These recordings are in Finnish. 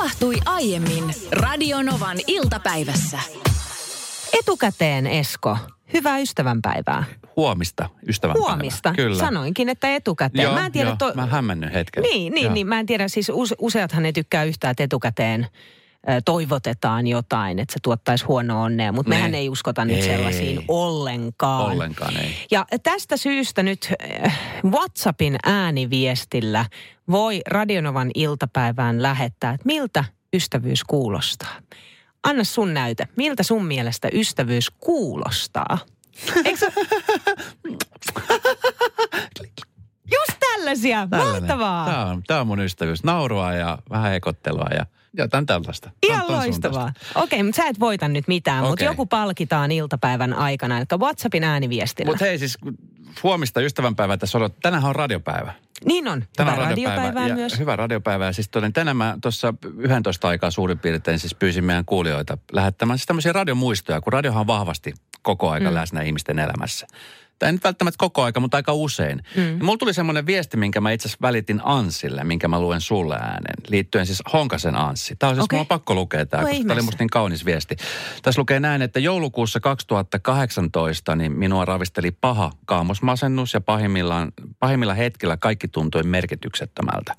tapahtui aiemmin Radionovan iltapäivässä. Etukäteen, Esko. Hyvää ystävänpäivää. Huomista, ystävänpäivää. Huomista. Kyllä. Sanoinkin, että etukäteen. Joo, mä en tiedä, joo, to... mä hämmennyn hetken. Niin, niin, Joo. niin, mä en tiedä, siis use, useathan ei tykkää yhtään, että etukäteen toivotetaan jotain, että se tuottaisi huonoa onnea, mutta Niin. mehän ei uskota nyt Ei. sellaisiin ollenkaan. Ollenkaan ei. Ja tästä syystä nyt WhatsAppin ääniviestillä voi Radionovan iltapäivään lähettää, että miltä ystävyys kuulostaa. Anna sun näyte. Miltä sun mielestä ystävyys kuulostaa? Eikö. Just tällaisia. Tällainen. Mahtavaa. Tämä on, tämä on mun ystävyys. Naurua ja vähän ekottelua ja jotain tällaista. Ihan ton loistavaa. Okei, mutta sä et voita nyt mitään, mutta joku palkitaan iltapäivän aikana, eli WhatsAppin ääniviestillä. Mutta hei siis huomista ystävänpäivää tässä on. Tänään on radiopäivä. niin on. Tänään radiopäivä. radiopäivää ja myös. Hyvää radiopäivää. Siis toden, tänään mä tuossa 11 aikaa suurin piirtein siis pyysin meidän kuulijoita lähettämään siis tämmöisiä radiomuistoja, kun radiohan on vahvasti koko aika mm. läsnä ihmisten elämässä. Tai ei nyt välttämättä koko aika, mutta aika usein. Mm. Ja mulla tuli semmoinen viesti, minkä mä itse asiassa välitin Ansille, minkä mä luen sulle äänen, liittyen siis Honkasen Anssi. Tämä on siis, okay. mulla on pakko lukea tämä, koska tämä oli musta niin kaunis viesti. Tässä lukee näin, että joulukuussa 2018 niin minua ravisteli paha kaamosmasennus ja pahimmillaan, pahimmilla hetkillä kaikki tuntui merkityksettömältä.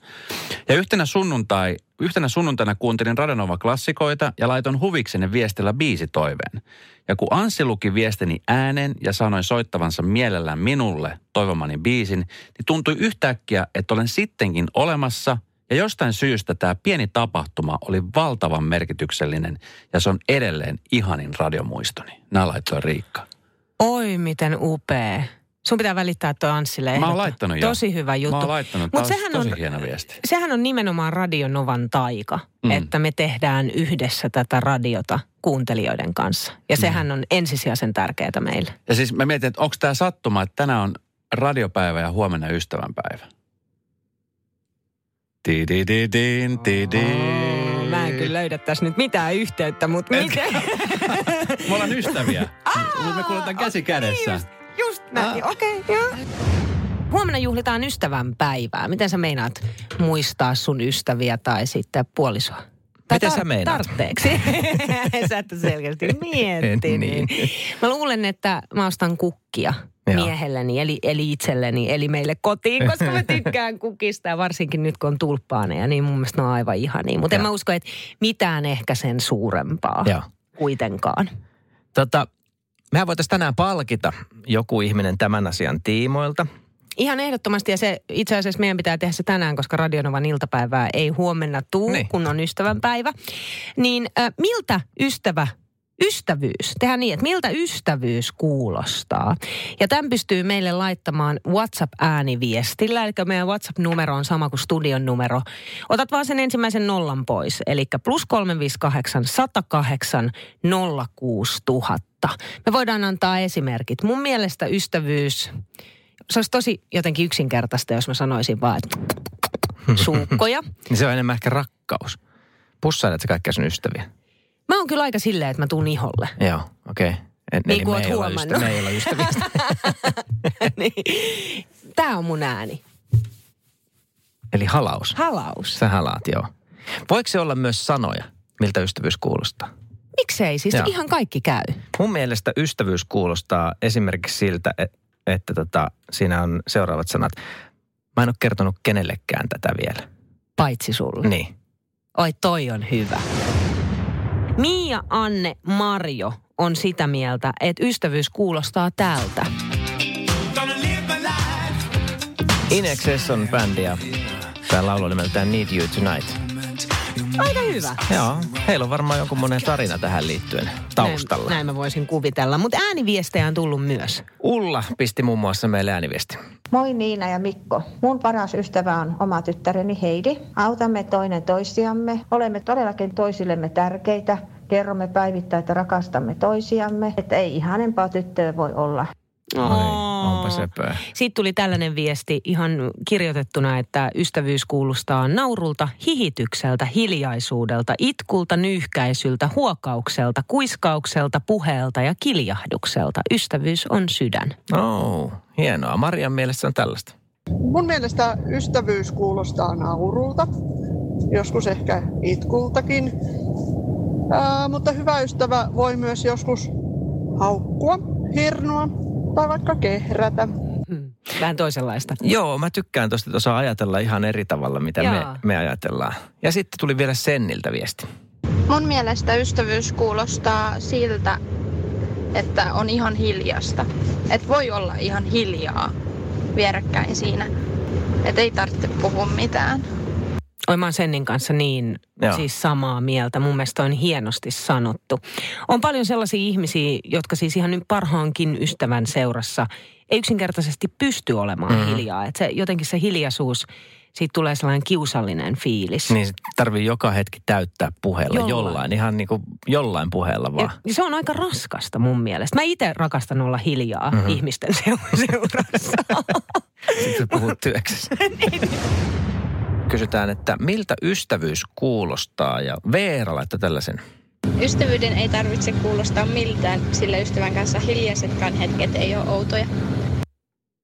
Ja yhtenä sunnuntai, yhtenä sunnuntaina kuuntelin Radionova klassikoita ja laitoin huviksenne viestillä biisitoiveen. Ja kun Anssi luki viestini äänen ja sanoi soittavansa mielellään minulle toivomani biisin, niin tuntui yhtäkkiä, että olen sittenkin olemassa ja jostain syystä tämä pieni tapahtuma oli valtavan merkityksellinen ja se on edelleen ihanin radiomuistoni. Nämä laittoi Riikka. Oi, miten upea. Sun pitää välittää tuo Anssille. Mä oon laittanut jo. Tosi hyvä juttu. Mä oon laittanut. Mut sehän tosi on, hieno viesti. sehän on nimenomaan Radionovan taika, Mm. mm. että me tehdään yhdessä tätä radiota kuuntelijoiden kanssa. Ja Mm. sehän on ensisijaisen tärkeää meille. Ja siis mä mietin, että onko tämä sattuma, että tänään on radiopäivä ja huomenna ystävänpäivä. Tidididin, tidin. Mä en kyllä löydä tässä nyt mitään yhteyttä, mutta miten? Me ollaan ystäviä. Mutta me kuljetaan käsi kädessä. Just, just näin, okei, okay, joo. Huomenna juhlitaan ystävän päivää. Miten sä meinaat muistaa sun ystäviä tai sitten puolisoa? Tai Miten sä meinaat? Tartteeksi. sä et selkeästi mietti. En niin. Mä luulen, että mä ostan kukkia Joo. miehelleni, eli, eli itselleni, eli meille kotiin, koska mä tykkään kukista. Ja varsinkin nyt, kun on tulppaaneja, niin mun mielestä ne on aivan ihania. Mutta en mä usko, että mitään ehkä sen suurempaa Joo. kuitenkaan. Tota, mehän voitaisiin tänään palkita joku ihminen tämän asian tiimoilta. Ihan ehdottomasti, ja se itse asiassa meidän pitää tehdä se tänään, koska Radionovan iltapäivää ei huomenna tuu, Niin. kun on ystävänpäivä. Niin äh, miltä ystävä, ystävyys, tehdään niin, että miltä ystävyys kuulostaa. Ja tämän pystyy meille laittamaan WhatsApp-ääniviestillä, eli meidän WhatsApp-numero on sama kuin studion numero. Otat vaan sen ensimmäisen nollan pois, eli plus 358 108 06000. Me voidaan antaa esimerkit. Mun mielestä ystävyys, se olisi tosi jotenkin yksinkertaista, jos mä sanoisin vaan, että suukkoja. Niin se on enemmän ehkä rakkaus. Pussailet sä kaikkia sun ystäviä? Mä oon kyllä aika silleen, että mä tuun iholle. Joo, okei. Okay. Niin kuin oot huomannut. Me ei olla ystäviä. niin. Tää on mun ääni. Eli halaus. Halaus. Sä halaat, joo. Voiko se olla myös sanoja, miltä ystävyys kuulostaa? Miksei? Siis Joo. ihan kaikki käy. Mun mielestä ystävyys kuulostaa esimerkiksi siltä, että, että tota, siinä on seuraavat sanat. Mä en ole kertonut kenellekään tätä vielä. Paitsi sulle. Niin. Oi, toi on hyvä. Mia, Anne, Marjo on sitä mieltä, että ystävyys kuulostaa tältä. Inexes on bändi ja tämä laulu nimeltään Need You Tonight. Aika hyvä. Joo, heillä on varmaan joku monen tarina tähän liittyen taustalla. Näin, näin mä voisin kuvitella. Mutta ääniviestejä on tullut myös. Ulla pisti muun muassa meille ääniviesti. Moi Niina ja Mikko. Mun paras ystävä on oma tyttäreni Heidi. Autamme toinen toisiamme. Olemme todellakin toisillemme tärkeitä. Kerromme päivittäin, että rakastamme toisiamme. Että ei ihanempaa tyttöä voi olla. Ai, onpa. Sitten tuli tällainen viesti ihan kirjoitettuna, että ystävyys kuulostaa naurulta, hihitykseltä, hiljaisuudelta, itkulta, nyyhkäisyltä, huokaukselta, kuiskaukselta, puheelta ja kiljahdukselta. Ystävyys on sydän. Oh, hienoa. Marian mielessä on tällaista. Mun mielestä ystävyys kuulostaa naurulta, joskus ehkä itkultakin. Ää, mutta hyvä ystävä voi myös joskus haukkua, hirnua tai vaikka kehrätä. Hmm. Vähän toisenlaista. Joo, mä tykkään tuosta, että osaa ajatella ihan eri tavalla, mitä me, me ajatellaan. Ja sitten tuli vielä Senniltä viesti. Mun mielestä ystävyys kuulostaa siltä, että on ihan hiljasta. Että voi olla ihan hiljaa vierekkäin siinä. Että ei tarvitse puhua mitään. Oi mä oon Sennin kanssa niin Joo. siis samaa mieltä. Mun mielestä on hienosti sanottu. On paljon sellaisia ihmisiä, jotka siis ihan nyt parhaankin ystävän seurassa ei yksinkertaisesti pysty olemaan Mhm. mm-hmm. hiljaa. Että se, jotenkin se hiljaisuus, siitä tulee sellainen kiusallinen fiilis. Niin tarvii joka hetki täyttää puheella Jollain. jollain. Ihan niin kuin jollain puheella vaan. Ja se on aika raskasta mun mielestä. Mä itse rakastan olla hiljaa Mhm. mm-hmm. ihmisten seu- seurassa. Sitten puhut työksessä. Kysytään, että miltä ystävyys kuulostaa ja Veera laittoi tällaisen. Ystävyyden ei tarvitse kuulostaa miltään, sillä ystävän kanssa hiljaisetkaan hetket ei ole outoja.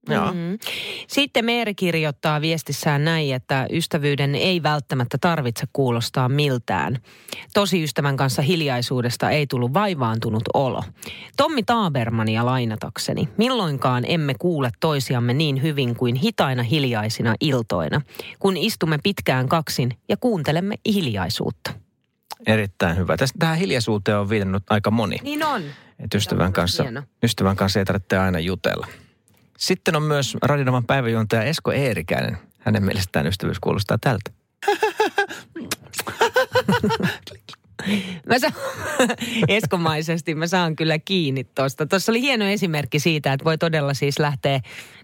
Joo. Mm. Sitten Meeri kirjoittaa viestissään näin, että ystävyyden ei välttämättä tarvitse kuulostaa miltään. Tosi ystävän kanssa hiljaisuudesta ei tullut vaivaantunut olo. Tommi Taabermania lainatakseni. Milloinkaan emme kuule toisiamme niin hyvin kuin hitaina hiljaisina iltoina, kun istumme pitkään kaksin ja kuuntelemme hiljaisuutta. Erittäin hyvä. Tästä, tähän hiljaisuuteen on viitannut aika moni. Niin on. Että ystävän kanssa, hieno. ystävän kanssa ei tarvitse aina jutella. Sitten on myös Radinovan päiväjuontaja Esko Eerikäinen. Hänen mielestään ystävyys kuulostaa tältä. Mä saan, eskomaisesti mä saan kyllä kiinni tuosta. Tuossa oli hieno esimerkki siitä, että voi todella siis lähteä,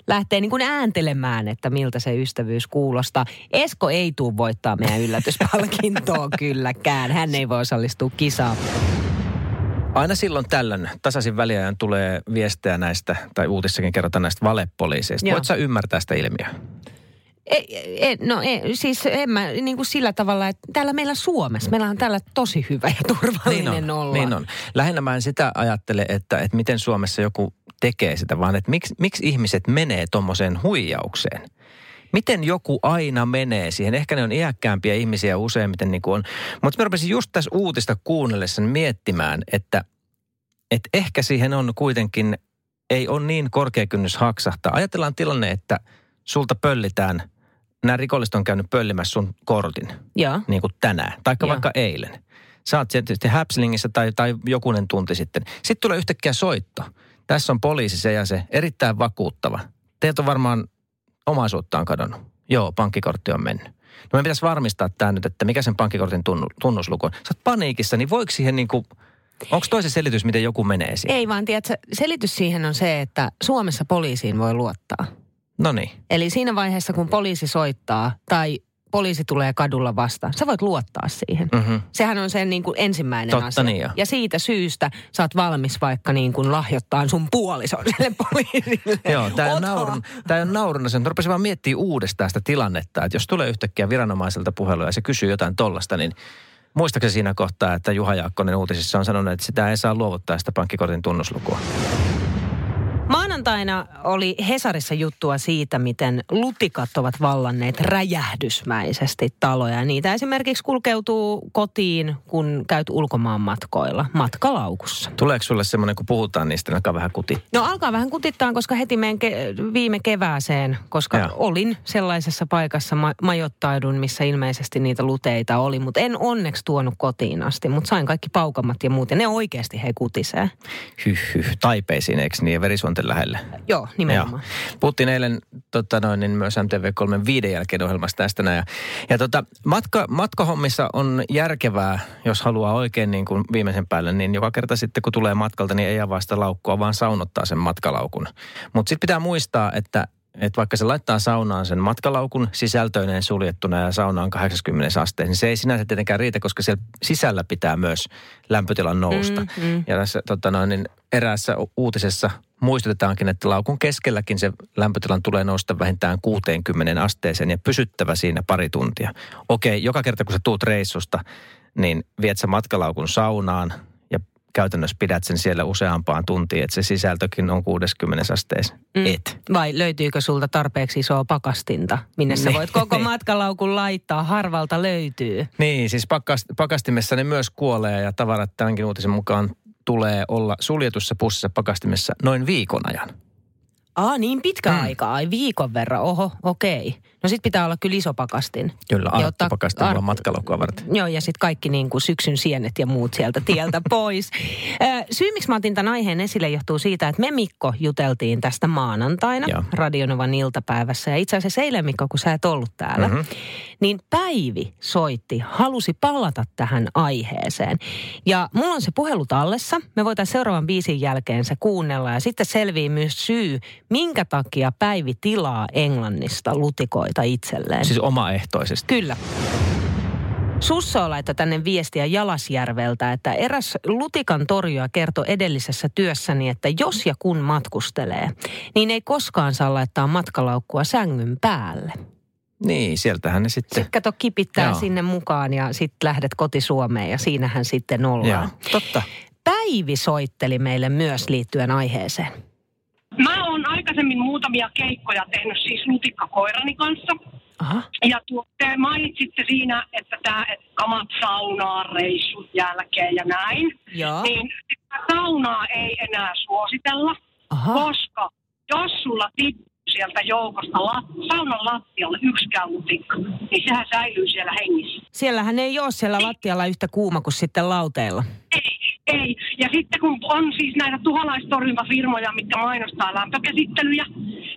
lähteä niin kuin ääntelemään, että miltä se ystävyys kuulostaa. Esko ei tuu voittaa meidän yllätyspalkintoa kylläkään. Hän ei voi osallistua kisaan. Aina silloin tällöin tasaisin väliajan tulee viestejä näistä, tai uutissakin kerrotaan näistä valepoliiseista. Joo. Voit sä ymmärtää sitä ilmiöä? Ei, ei, no ei, siis en mä niin kuin sillä tavalla, että täällä meillä Suomessa, meillä on täällä tosi hyvä ja turvallinen niin on, olla. Niin on. Lähinnä mä en sitä ajattele, että, että miten Suomessa joku tekee sitä, vaan että miksi, miksi ihmiset menee tuommoiseen huijaukseen. Miten joku aina menee siihen? Ehkä ne on iäkkäämpiä ihmisiä useimmiten niin kuin on. Mutta mä rupesin just tässä uutista kuunnellessa miettimään, että, että ehkä siihen on kuitenkin, ei ole niin korkea kynnys haksahtaa. Ajatellaan tilanne, että sulta pöllitään, nämä rikolliset on käynyt pöllimässä sun kortin Joo. niin kuin tänään, tai Joo. vaikka eilen. Sä oot tietysti Häpslingissä tai, tai jokunen tunti sitten. Sitten tulee yhtäkkiä soitto. Tässä on poliisi se ja se, erittäin vakuuttava. Teiltä on varmaan omaisuutta on kadonnut. Joo, pankkikortti on mennyt. No meidän pitäisi varmistaa tämä nyt, että mikä sen pankkikortin tunnu, tunnusluku on. Sä oot paniikissa, niin voiko siihen niin kuin, onko toisen selitys, miten joku menee siihen? Ei vaan, tiedätkö, selitys siihen on se, että Suomessa poliisiin voi luottaa. No niin. Eli siinä vaiheessa, kun poliisi soittaa tai poliisi tulee kadulla vastaan, sä voit luottaa siihen. Mm-hmm. Sehän on sen niin kuin ensimmäinen Totta asia. niin jo. ja siitä syystä sä oot valmis vaikka niin kuin lahjoittaa sun puolison sille poliisille. Joo, tämä on, naurun, tää on nauruna. Sen rupesin vaan miettimään uudestaan sitä tilannetta, että jos tulee yhtäkkiä viranomaiselta puhelu ja se kysyy jotain tollasta, niin muistaakseni siinä kohtaa, että Juha Jaakkonen uutisissa on sanonut, että sitä ei saa luovuttaa sitä pankkikortin tunnuslukua. Maanantaina oli Hesarissa juttua siitä, miten lutikat ovat vallanneet räjähdysmäisesti taloja. Ja Niitä esimerkiksi kulkeutuu kotiin, kun käyt ulkomaan matkoilla, matkalaukussa. Tuleeko sulle semmoinen, kun puhutaan niistä, niin alkaa vähän kuti? No alkaa vähän kutittaa, koska heti menen ke- viime kevääseen, koska Joo. olin sellaisessa paikassa, ma- majoittaudun, missä ilmeisesti niitä luteita oli. Mutta en onneksi tuonut kotiin asti, mutta sain kaikki paukamat ja muut. Ja ne oikeasti he kutisee. Hyh, hyh. Taipeisiin, eikö niin? Ja verisuonten lähelle. Joo, nimenomaan. Joo. Puhuttiin eilen tota noin, niin myös MTV3 viiden jälkeen ohjelmasta tästä näin. Ja, ja tota, matka, matkahommissa on järkevää, jos haluaa oikein niin kuin viimeisen päälle, niin joka kerta sitten kun tulee matkalta, niin ei avaa sitä laukkua, vaan saunottaa sen matkalaukun. Mutta sitten pitää muistaa, että että vaikka se laittaa saunaan sen matkalaukun sisältöinen suljettuna ja sauna on 80 asteen, niin se ei sinänsä tietenkään riitä, koska siellä sisällä pitää myös lämpötilan nousta. Mm, mm. Ja tässä tota noin, niin eräässä uutisessa muistutetaankin, että laukun keskelläkin se lämpötilan tulee nousta vähintään 60 asteeseen ja pysyttävä siinä pari tuntia. Okei, joka kerta kun sä tuut reissusta, niin viet sä matkalaukun saunaan käytännössä pidät sen siellä useampaan tuntiin, että se sisältökin on 60 asteessa. Mm. Et. Vai löytyykö sulta tarpeeksi isoa pakastinta, minne sä Niin. voit koko matkalaukun laittaa? Harvalta löytyy. Niin, siis pakast, pakastimessa ne myös kuolee ja tavarat tämänkin uutisen mukaan tulee olla suljetussa pussissa pakastimessa noin viikon ajan. Aa, niin pitkä Mm. aika. Ai viikon verran. Oho, okei. No sit pitää olla kyllä iso pakastin. Kyllä, arttupakastimella ar- on matkalaukua varten. Joo, ja sitten kaikki niin kuin syksyn sienet ja muut sieltä tieltä pois. Syy, miksi mä otin tämän aiheen esille, johtuu siitä, että me Mikko juteltiin tästä maanantaina Joo. Radionovan iltapäivässä. Ja itse asiassa eilen Mikko, kun sä et ollut täällä, Mhm. mm-hmm. niin Päivi soitti, halusi palata tähän aiheeseen. Ja mulla on se puhelu tallessa. Me voitaisiin seuraavan biisin jälkeen se kuunnella. Ja sitten selvii myös syy, minkä takia Päivi tilaa Englannista lutikoita itselleen. Siis omaehtoisesti. Kyllä. Susso laittoi tänne viestiä Jalasjärveltä, että eräs lutikan torjuja kertoi edellisessä työssäni, että jos ja kun matkustelee, niin ei koskaan saa laittaa matkalaukkua sängyn päälle. Niin, sieltähän ne sitten... Sitten kato kipittää Joo. Joo. sinne mukaan ja sitten lähdet koti Suomeen ja siinähän sitten Joo, ollaan. totta. Päivi soitteli meille myös liittyen aiheeseen. Mä oon aikaisemmin muutamia keikkoja tehnyt siis lutikkakoirani kanssa. Aha. Ja tuo, te mainitsitte siinä, että tämä et kamat saunaa reissut jälkeen ja näin. Joo. Niin saunaa ei enää suositella, Aha. koska jos sulla tippuu sieltä joukosta lat, saunan lattialle yksikään lutikka, niin sehän säilyy siellä hengissä. Siellähän ei ole siellä lattialla yhtä kuuma kuin sitten lauteilla. Ei, ei. Ja sitten kun on siis näitä tuholaistorjuntafirmoja, mitkä mainostaa lämpökäsittelyjä,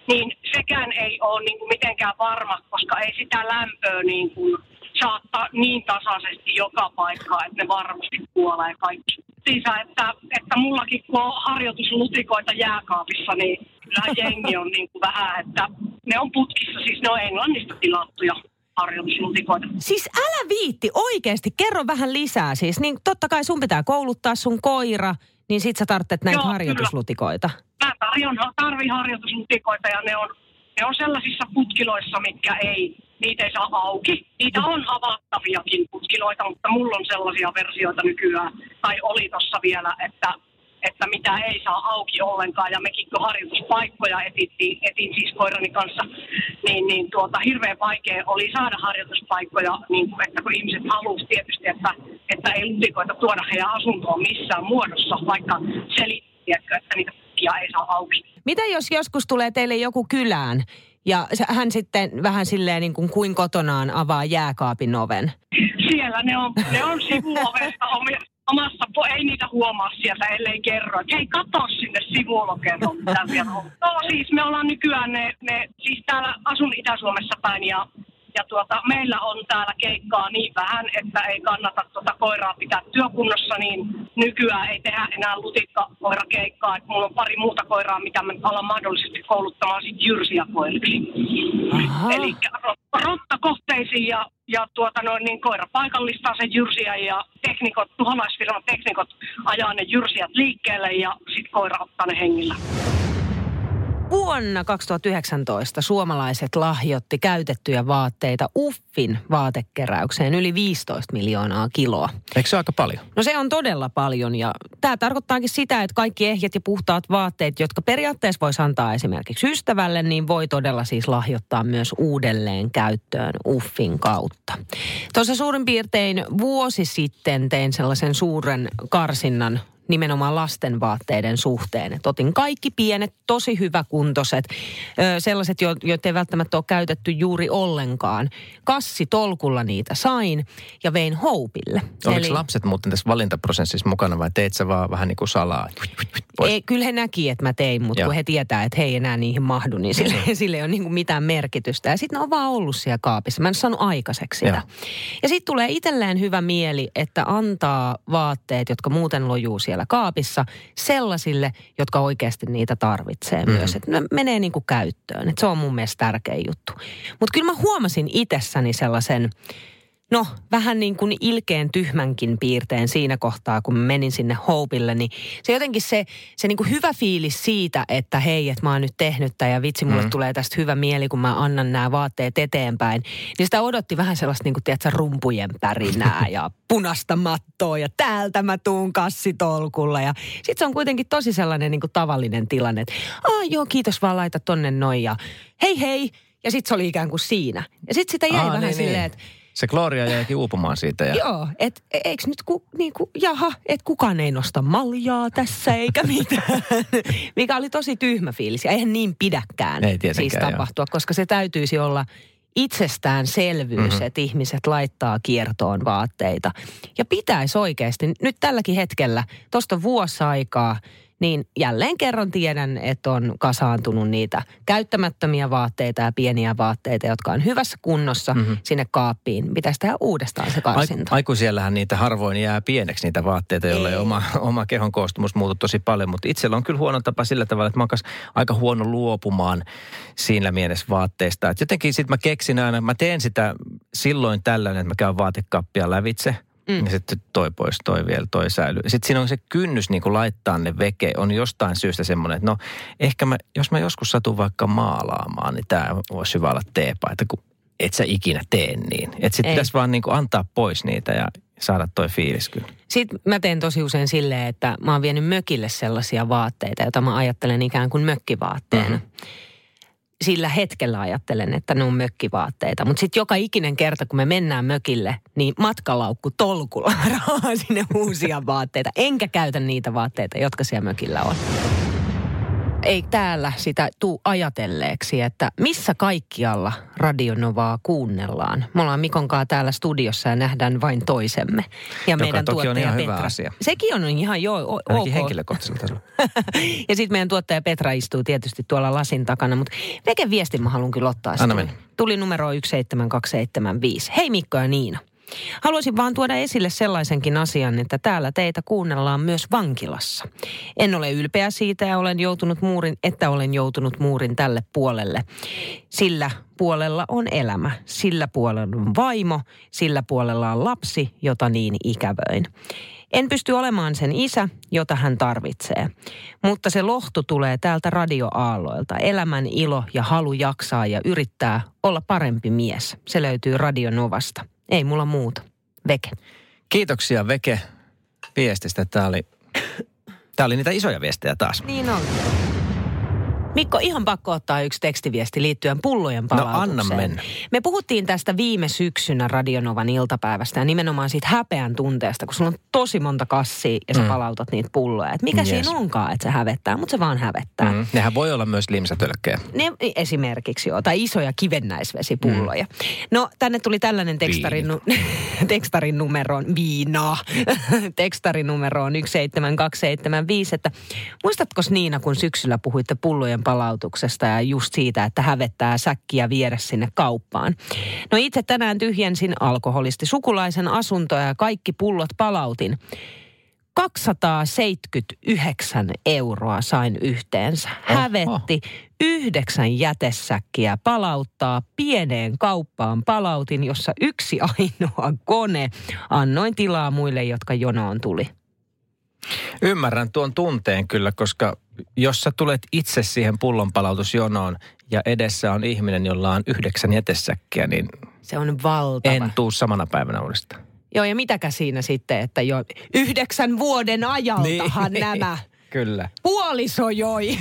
niin sekään ei ole niin kuin mitenkään varma, koska ei sitä lämpöä niin kuin saattaa niin tasaisesti joka paikkaan, että ne varmasti kuolee kaikki. Siis, että, että mullakin kun on harjoituslutikoita jääkaapissa, niin kyllähän jengi on niin kuin vähän, että ne on putkissa, siis ne on Englannista tilattuja harjoituslutikoita. Siis älä viitti, oikeasti, kerro vähän lisää siis. Niin totta kai sun pitää kouluttaa sun koira, niin sit sä tarvitset näitä Joo, harjoituslutikoita. mä tarjon, tarvin harjoituslutikoita ja ne on, ne on sellaisissa putkiloissa, mitkä ei, niitä ei saa auki. Niitä on avattaviakin putkiloita, mutta mulla on sellaisia versioita nykyään, tai oli tossa vielä, että, että mitä ei saa auki ollenkaan. Ja mekin kun harjoituspaikkoja etittiin, etin siis koirani kanssa, niin, niin tuota, hirveän vaikea oli saada harjoituspaikkoja, niin kuin, että kun ihmiset halusivat tietysti, että, että ei lutikoita tuoda heidän asuntoon missään muodossa, vaikka selitti, että niitä ei saa auki. Mitä jos joskus tulee teille joku kylään ja hän sitten vähän silleen niin kuin, kuin kotonaan avaa jääkaapin oven? Siellä ne on, ne on sivuovesta omi- omassa, po- ei niitä huomaa sieltä, ellei kerro. Hei, katso sinne sivulokerroon, mitä siellä on. No siis me ollaan nykyään ne, ne siis täällä asun Itä-Suomessa päin ja, ja tuota, meillä on täällä keikkaa niin vähän, että ei kannata tuota koiraa pitää työkunnossa, niin nykyään ei tehdä enää lutikkakoirakeikkaa. Et mulla on pari muuta koiraa, mitä me ollaan mahdollisesti kouluttamaan sit jyrsiä koiriksi. Eli rottakohteisiin ja, ja tuota noin, niin koira paikallistaa sen jyrsiä ja teknikot, tuholaisfirman teknikot ajaa ne jyrsijät liikkeelle ja sitten koira ottaa ne hengillä. Vuonna 2019 suomalaiset lahjoitti käytettyjä vaatteita Uffin vaatekeräykseen yli 15 miljoonaa kiloa. Eikö se aika paljon? No se on todella paljon ja tämä tarkoittaakin sitä, että kaikki ehjät ja puhtaat vaatteet, jotka periaatteessa voisi antaa esimerkiksi ystävälle, niin voi todella siis lahjoittaa myös uudelleen käyttöön Uffin kautta. Tuossa suurin piirtein vuosi sitten tein sellaisen suuren karsinnan nimenomaan lasten vaatteiden suhteen. Et otin kaikki pienet, tosi hyväkuntoiset, sellaiset, jo- joita ei välttämättä ole käytetty juuri ollenkaan. Kassi tolkulla niitä sain ja vein Houpille. Oliko lapset muuten tässä valintaprosessissa mukana vai teit sä vaan vähän niin kuin salaa? Pois. Ei, kyllä he näki, että mä tein, mutta Joo. kun he tietää, että he ei enää niihin mahdu, niin sille, sille ei ole niin kuin mitään merkitystä. Ja sitten ne on vaan ollut siellä kaapissa. Mä en saanut aikaiseksi sitä. Joo. Ja sitten tulee itselleen hyvä mieli, että antaa vaatteet, jotka muuten lojuu siellä kaapissa, sellaisille, jotka oikeasti niitä tarvitsee mm. myös. Että ne menee niin kuin käyttöön. Et se on mun mielestä tärkeä juttu. Mutta kyllä mä huomasin itsessäni sellaisen no vähän niin kuin ilkeen tyhmänkin piirteen siinä kohtaa, kun menin sinne Hopeille, niin se jotenkin se, se niin kuin hyvä fiilis siitä, että hei, että mä oon nyt tehnyt tämän ja vitsi, mulle mm. tulee tästä hyvä mieli, kun mä annan nämä vaatteet eteenpäin. Niin sitä odotti vähän sellaista niin kuin, tiedätkö, rumpujen pärinää ja punasta mattoa ja täältä mä tuun kassitolkulla. Ja sit se on kuitenkin tosi sellainen niin kuin tavallinen tilanne, että Aa, joo, kiitos vaan laita tonne noin ja hei hei. Ja sit se oli ikään kuin siinä. Ja sit sitä jäi Aa, vähän niin, silleen, niin. että Se Gloria jäikin uupumaan siitä. Ja... Joo, että eikö nyt ku, niinku, jaha, että kukaan ei nosta maljaa tässä eikä mitään. Mikä oli tosi tyhmä fiilis. Ja eihän niin pidäkään Ei siis joo. tapahtua, koska se täytyisi olla itsestäänselvyys, Mhm. mm-hmm. että ihmiset laittaa kiertoon vaatteita. Ja pitäisi oikeasti, nyt tälläkin hetkellä, tuosta vuosi aikaa, niin jälleen kerran tiedän, että on kasaantunut niitä käyttämättömiä vaatteita ja pieniä vaatteita, jotka on hyvässä kunnossa Mhm. mm-hmm. sinne kaappiin. Pitäisi tehdä uudestaan se karsinta. aikuisiellähän niitä harvoin jää pieneksi niitä vaatteita, joilla ei oma, oma kehon koostumus muutu tosi paljon. Mutta itsellä on kyllä huono tapa sillä tavalla, että mä oon aika huono luopumaan siinä mielessä vaatteista. Et jotenkin sitten mä keksin aina, mä teen sitä silloin tällöin, että mä käyn vaatekappia lävitse. Mm. Ja sitten toi pois, toi vielä, toi säilyy. Sitten siinä on se kynnys niin kuin laittaa ne veke. On jostain syystä semmoinen, että no ehkä mä, jos mä joskus satun vaikka maalaamaan, niin tämä voisi hyvä olla teepaita, kun et sä ikinä tee niin. Että sitten pitäisi vaan niin kuin antaa pois niitä ja saada toi fiilis kyllä. Sitten mä teen tosi usein silleen, että mä oon vienyt mökille sellaisia vaatteita, joita mä ajattelen ikään kuin mökkivaatteena. Mm-hmm. Sillä hetkellä ajattelen, että ne on mökkivaatteita. Mutta sitten joka ikinen kerta, kun me mennään mökille, niin matkalaukku tolkulla rahaa sinne uusia vaatteita. Enkä käytä niitä vaatteita, jotka siellä mökillä on. Ei täällä sitä tuu ajatelleeksi, että missä kaikkialla Radionovaa kuunnellaan. Me ollaan Mikon kanssa täällä studiossa ja nähdään vain toisemme. Ja Joka meidän toki on tuottaja ihan Petra. hyvä asia. Sekin on ihan joo, o- ok. henkilökohtaisella tasolla. ja sitten meidän tuottaja Petra istuu tietysti tuolla lasin takana, mutta Veke viestin mä haluan kyllä ottaa. Anna. Tuli numero 17275. Hei Mikko ja Niina. Haluaisin vaan tuoda esille sellaisenkin asian, että täällä teitä kuunnellaan myös vankilassa. En ole ylpeä siitä ja olen joutunut muurin, että olen joutunut muurin tälle puolelle. Sillä puolella on elämä, sillä puolella on vaimo, sillä puolella on lapsi, jota niin ikävöin. En pysty olemaan sen isä, jota hän tarvitsee. Mutta se lohtu tulee täältä radioaalloilta. Elämän ilo ja halu jaksaa ja yrittää olla parempi mies. Se löytyy Radionovasta. Ei mulla muuta. Veke. Kiitoksia Veke viestistä. Tämä oli, tämä oli niitä isoja viestejä taas. Niin on. Mikko, ihan pakko ottaa yksi tekstiviesti liittyen pullojen palautukseen. No, anna mennä. Me puhuttiin tästä viime syksynä Radionovan iltapäivästä ja nimenomaan siitä häpeän tunteesta, kun sulla on tosi monta kassia ja sä Mm. palautat niitä pulloja. Et mikä Yes. siinä onkaan, että se hävettää, mutta se vaan hävettää. Mm. Nehän voi olla myös limsätölkkejä. Ne esimerkiksi joo, tai isoja kivennäisvesipulloja. Mm. No tänne tuli tällainen tekstarin, nu- tekstarin numeroon, viinaa, tekstarin numeroon 17275, että muistatko Niina, kun syksyllä puhuitte pullojen palautuksesta ja just siitä, että hävettää säkkiä viedä sinne kauppaan. No itse tänään tyhjensin alkoholisti sukulaisen asuntoa ja kaikki pullot palautin. 279 euroa sain yhteensä. Hävetti yhdeksän jätesäkkiä palauttaa pieneen kauppaan. Palautin, jossa yksi ainoa kone. Annoin tilaa muille, jotka jonoon tuli. Ymmärrän tuon tunteen kyllä, koska jos sä tulet itse siihen pullonpalautusjonoon ja edessä on ihminen, jolla on yhdeksän jätesäkkiä, niin Se on valtava. en tuu samana päivänä uudestaan. Joo, ja mitäkä siinä sitten, että jo yhdeksän vuoden ajaltahan niin. nämä Kyllä. puoliso joi.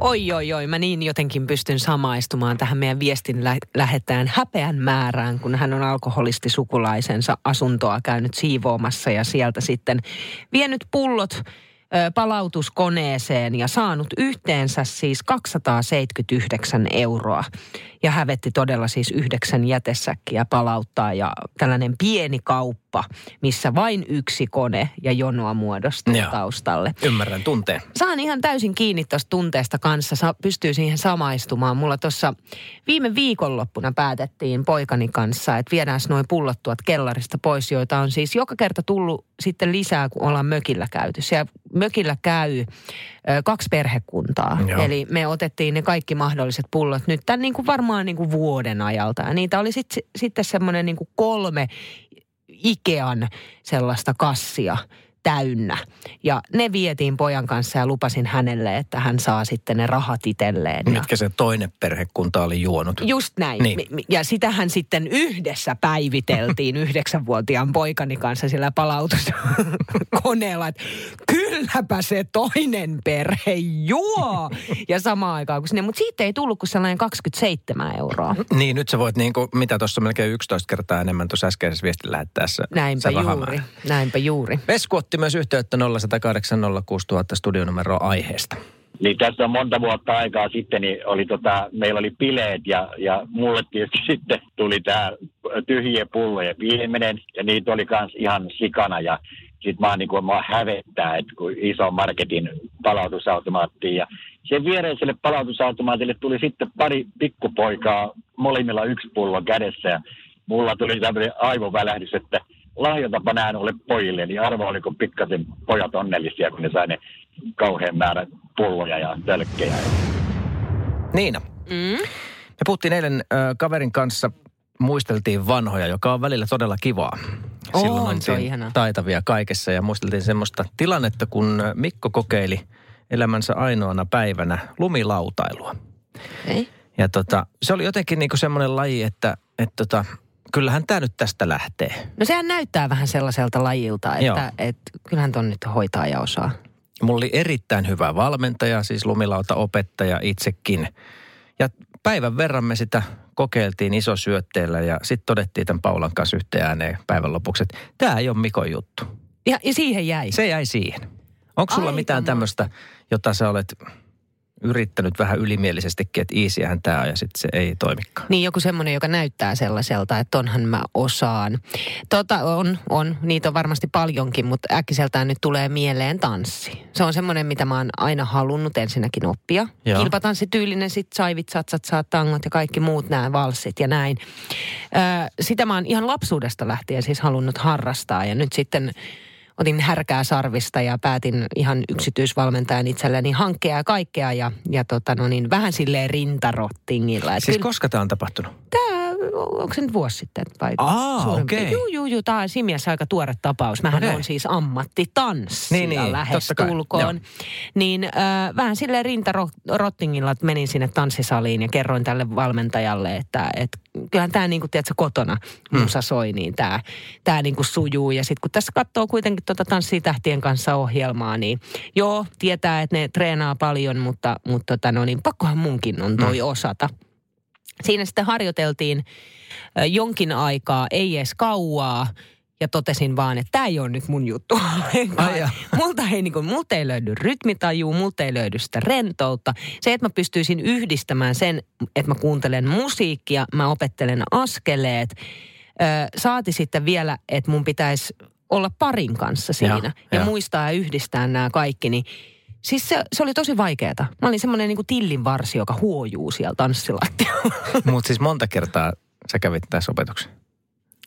Oi, oi, oi. Mä niin jotenkin pystyn samaistumaan tähän meidän viestin lä- lähettäjän häpeän määrään, kun hän on alkoholisti sukulaisensa asuntoa käynyt siivoamassa ja sieltä sitten vienyt pullot palautuskoneeseen ja saanut yhteensä siis 279 euroa. Ja hävetti todella siis yhdeksän jätesäkkiä palauttaa ja tällainen pieni kauppa, missä vain yksi kone ja jonoa muodostuu Joo. taustalle Ymmärrän tunteen. saan ihan täysin kiinni tuosta tunteesta kanssa. Sa- pystyy siihen samaistumaan. Mulla tuossa viime viikonloppuna päätettiin poikani kanssa, että viedään noin pullot tuot kellarista pois, joita on siis joka kerta tullut sitten lisää, kun ollaan mökillä käyty. Siellä mökillä käy ö, kaksi perhekuntaa. Joo. Eli me otettiin ne kaikki mahdolliset pullot nyt tämän niin kuin varmaan varmaan niin kuin vuoden ajalta. Ja niitä oli sit, sitten semmoinen niin kolme Ikean sellaista kassia täynnä. Ja ne vietiin pojan kanssa ja lupasin hänelle, että hän saa sitten ne rahat itselleen. Mitkä se toinen perhekunta oli juonut. Just näin. Niin. Ja sitähän sitten yhdessä päiviteltiin yhdeksänvuotiaan poikani kanssa sillä palautuskoneella, että kylläpä se toinen perhe juo. Ja samaan aikaan kuin sinne, mutta siitä ei tullut kuin sellainen 27 euroa. Niin, nyt sä voit niinku, mitä tuossa melkein 11 kertaa enemmän tuossa äskeisessä viestin lähettäessä. Näinpä juuri, rahamäärä. näinpä juuri. Vesku otti myös yhteyttä 0108 06000 studionumeroa aiheesta. Niin tässä on monta vuotta aikaa sitten, niin oli tota, meillä oli bileet ja, ja mulle tietysti sitten tuli tämä tyhjiä pulloja viimeinen ja niitä oli kans ihan sikana ja sitten mä, niin kuin, mä hävettää, että kun iso marketin palautusautomaattiin ja sen viereiselle palautusautomaatille tuli sitten pari pikkupoikaa, molemmilla yksi pullo kädessä ja mulla tuli tämmöinen aivovälähdys, että lahjoitapa nämä noille pojille, niin arvo oli kun pikkasen pojat onnellisia, kun ne sai ne kauhean määrän pulloja ja tölkkejä. Niina, Mm? me puhuttiin eilen ö, kaverin kanssa, muisteltiin vanhoja, joka on välillä todella kivaa. On, Silloin se on oltiin taitavia kaikessa ja muisteltiin semmoista tilannetta, kun Mikko kokeili elämänsä ainoana päivänä lumilautailua. Ei? Ja tota, se oli jotenkin niinku semmoinen laji, että et tota, kyllähän tämä nyt tästä lähtee. No sehän näyttää vähän sellaiselta lajilta, että et, kyllähän ton nyt hoitaa ja osaa. Mulla oli erittäin hyvä valmentaja, siis lumilauta-opettaja itsekin. Ja päivän verran me sitä kokeiltiin isosyötteellä ja sitten todettiin tämän Paulan kanssa yhteen ääneen päivän lopuksi, että tämä ei ole Mikon juttu. Ja, ja siihen jäi. Se jäi siihen. Onko sulla Aika mitään tämmöistä, jota sä olet yrittänyt vähän ylimielisestikin, että easyhän tämä ja sitten se ei toimikaan? Niin joku semmoinen, joka näyttää sellaiselta, että tonhan mä osaan. Tota on, on, niitä on varmasti paljonkin, mutta äkkiseltään nyt tulee mieleen tanssi. Se on semmoinen, mitä mä oon aina halunnut ensinnäkin oppia. Joo. Kilpatanssityylinen, sit saivit, satsat, saat tangot ja kaikki muut nämä valssit ja näin. Ö, sitä mä oon ihan lapsuudesta lähtien siis halunnut harrastaa ja nyt sitten otin härkää sarvista ja päätin ihan yksityisvalmentajan itselleni hankkia ja kaikkea ja, ja tota no niin, vähän silleen rintarottingilla. Et Siis kyllä- koska tämä on tapahtunut? Tämä, onko se nyt vuosi sitten? Vai Aa, okei. Juu, juu, juu. Tämä on siinä mielessä aika tuore tapaus. Mähän Okei. on siis ammattitanssija Niin, niin, lähestulkoon. Niin äh, vähän silleen rintarottingilla, että menin sinne tanssisaliin ja kerroin tälle valmentajalle, että et, kyllähän tämä niin kuin, tiedätkö, kotona musa soi, niin tämä tää niin kuin sujuu. Ja sitten kun tässä katsoo kuitenkin tuota Tanssitähtien kanssa ohjelmaa, niin joo, tietää, että ne treenaa paljon, mutta, mutta tota, no niin, pakkohan munkin on toi osata. Siinä sitten harjoiteltiin jonkin aikaa, ei edes kauaa. Ja totesin vaan, että tämä ei ole nyt mun juttu ollenkaan. Multa, ei, niin kuin, multa ei löydy rytmitajua, multa ei löydy sitä rentoutta. Se, että mä pystyisin yhdistämään sen, että mä kuuntelen musiikkia, mä opettelen askeleet. Ö, saati sitten vielä, että mun pitäisi olla parin kanssa siinä. Joo, ja joo. muistaa ja yhdistää nämä kaikki, niin Siis se, se oli tosi vaikeeta. Mä olin semmoinen niin tilin varsi, joka huojuu siellä tanssilattialla. Mutta siis monta kertaa sä kävit tässä opetuksen.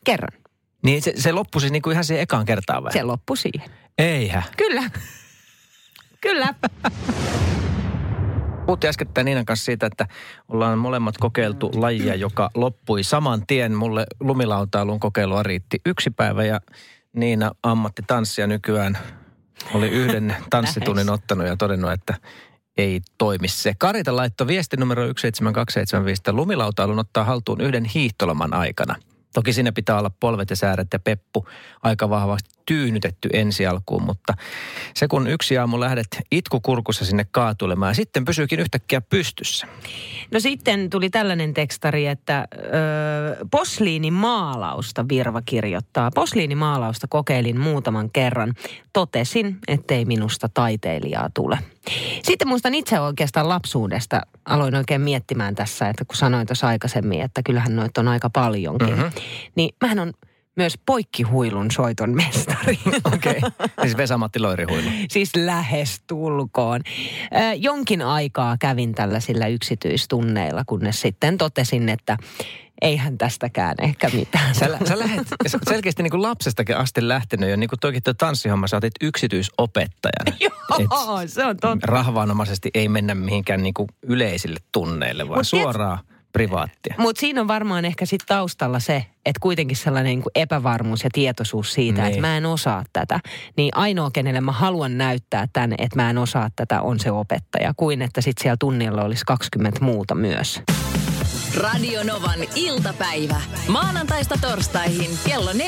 Kerran. Niin se, se loppui siis niinku ihan siihen ekaan kertaan vai? Se loppui siihen. Eihän. Kyllä. Kyllä. Puhuttiin äskettäin Niinan kanssa siitä, että ollaan molemmat kokeiltu lajia, joka loppui saman tien. Mulle lumilautailun kokeilua riitti yksi päivä ja Niina ammattitanssia nykyään oli yhden tanssitunnin ottanut ja todennut, että ei toimi se. Karita laittoi viesti numero 17275, että lumilautailun ottaa haltuun yhden hiihtoloman aikana. Toki siinä pitää olla polvet ja sääret ja peppu aika vahvasti tyynytetty ensi alkuun, mutta se kun yksi aamu lähdet itkukurkussa sinne kaatulemaan, sitten pysyykin yhtäkkiä pystyssä. No sitten tuli tällainen tekstari, että ö, posliinimaalausta Virva kirjoittaa. Posliinimaalausta kokeilin muutaman kerran. Totesin, ettei minusta taiteilijaa tule. Sitten muistan itse oikeastaan lapsuudesta, aloin oikein miettimään tässä, että kun sanoin tuossa aikaisemmin, että kyllähän noita on aika paljonkin. Mm-hmm. Niin mähän on myös poikkihuilun soiton mestari. Okei. Okay. Siis Vesa-Matti Loirihuilu. Siis lähes tulkoon. Ö, jonkin aikaa kävin tällaisilla yksityistunneilla, kunnes sitten totesin, että eihän tästäkään ehkä mitään. Sä, sä lähet sä selkeästi niin kuin lapsestakin asti lähtenyt jo niin kuin toikin tuo tanssihomma, sä otit yksityisopettajana. Joo, se on totta. Rahvaanomaisesti ei mennä mihinkään niin kuin yleisille tunneille, vaan Mut suoraan privaattia. Mutta siinä on varmaan ehkä sit taustalla se, että kuitenkin sellainen niin kuin epävarmuus ja tietoisuus siitä, Niin. että mä en osaa tätä. Niin ainoa, kenelle mä haluan näyttää tämän, että mä en osaa tätä, on se opettaja. Kuin että sitten siellä tunnilla olisi 20 muuta myös. Radio Novan iltapäivä. Maanantaista torstaihin kello 14.18.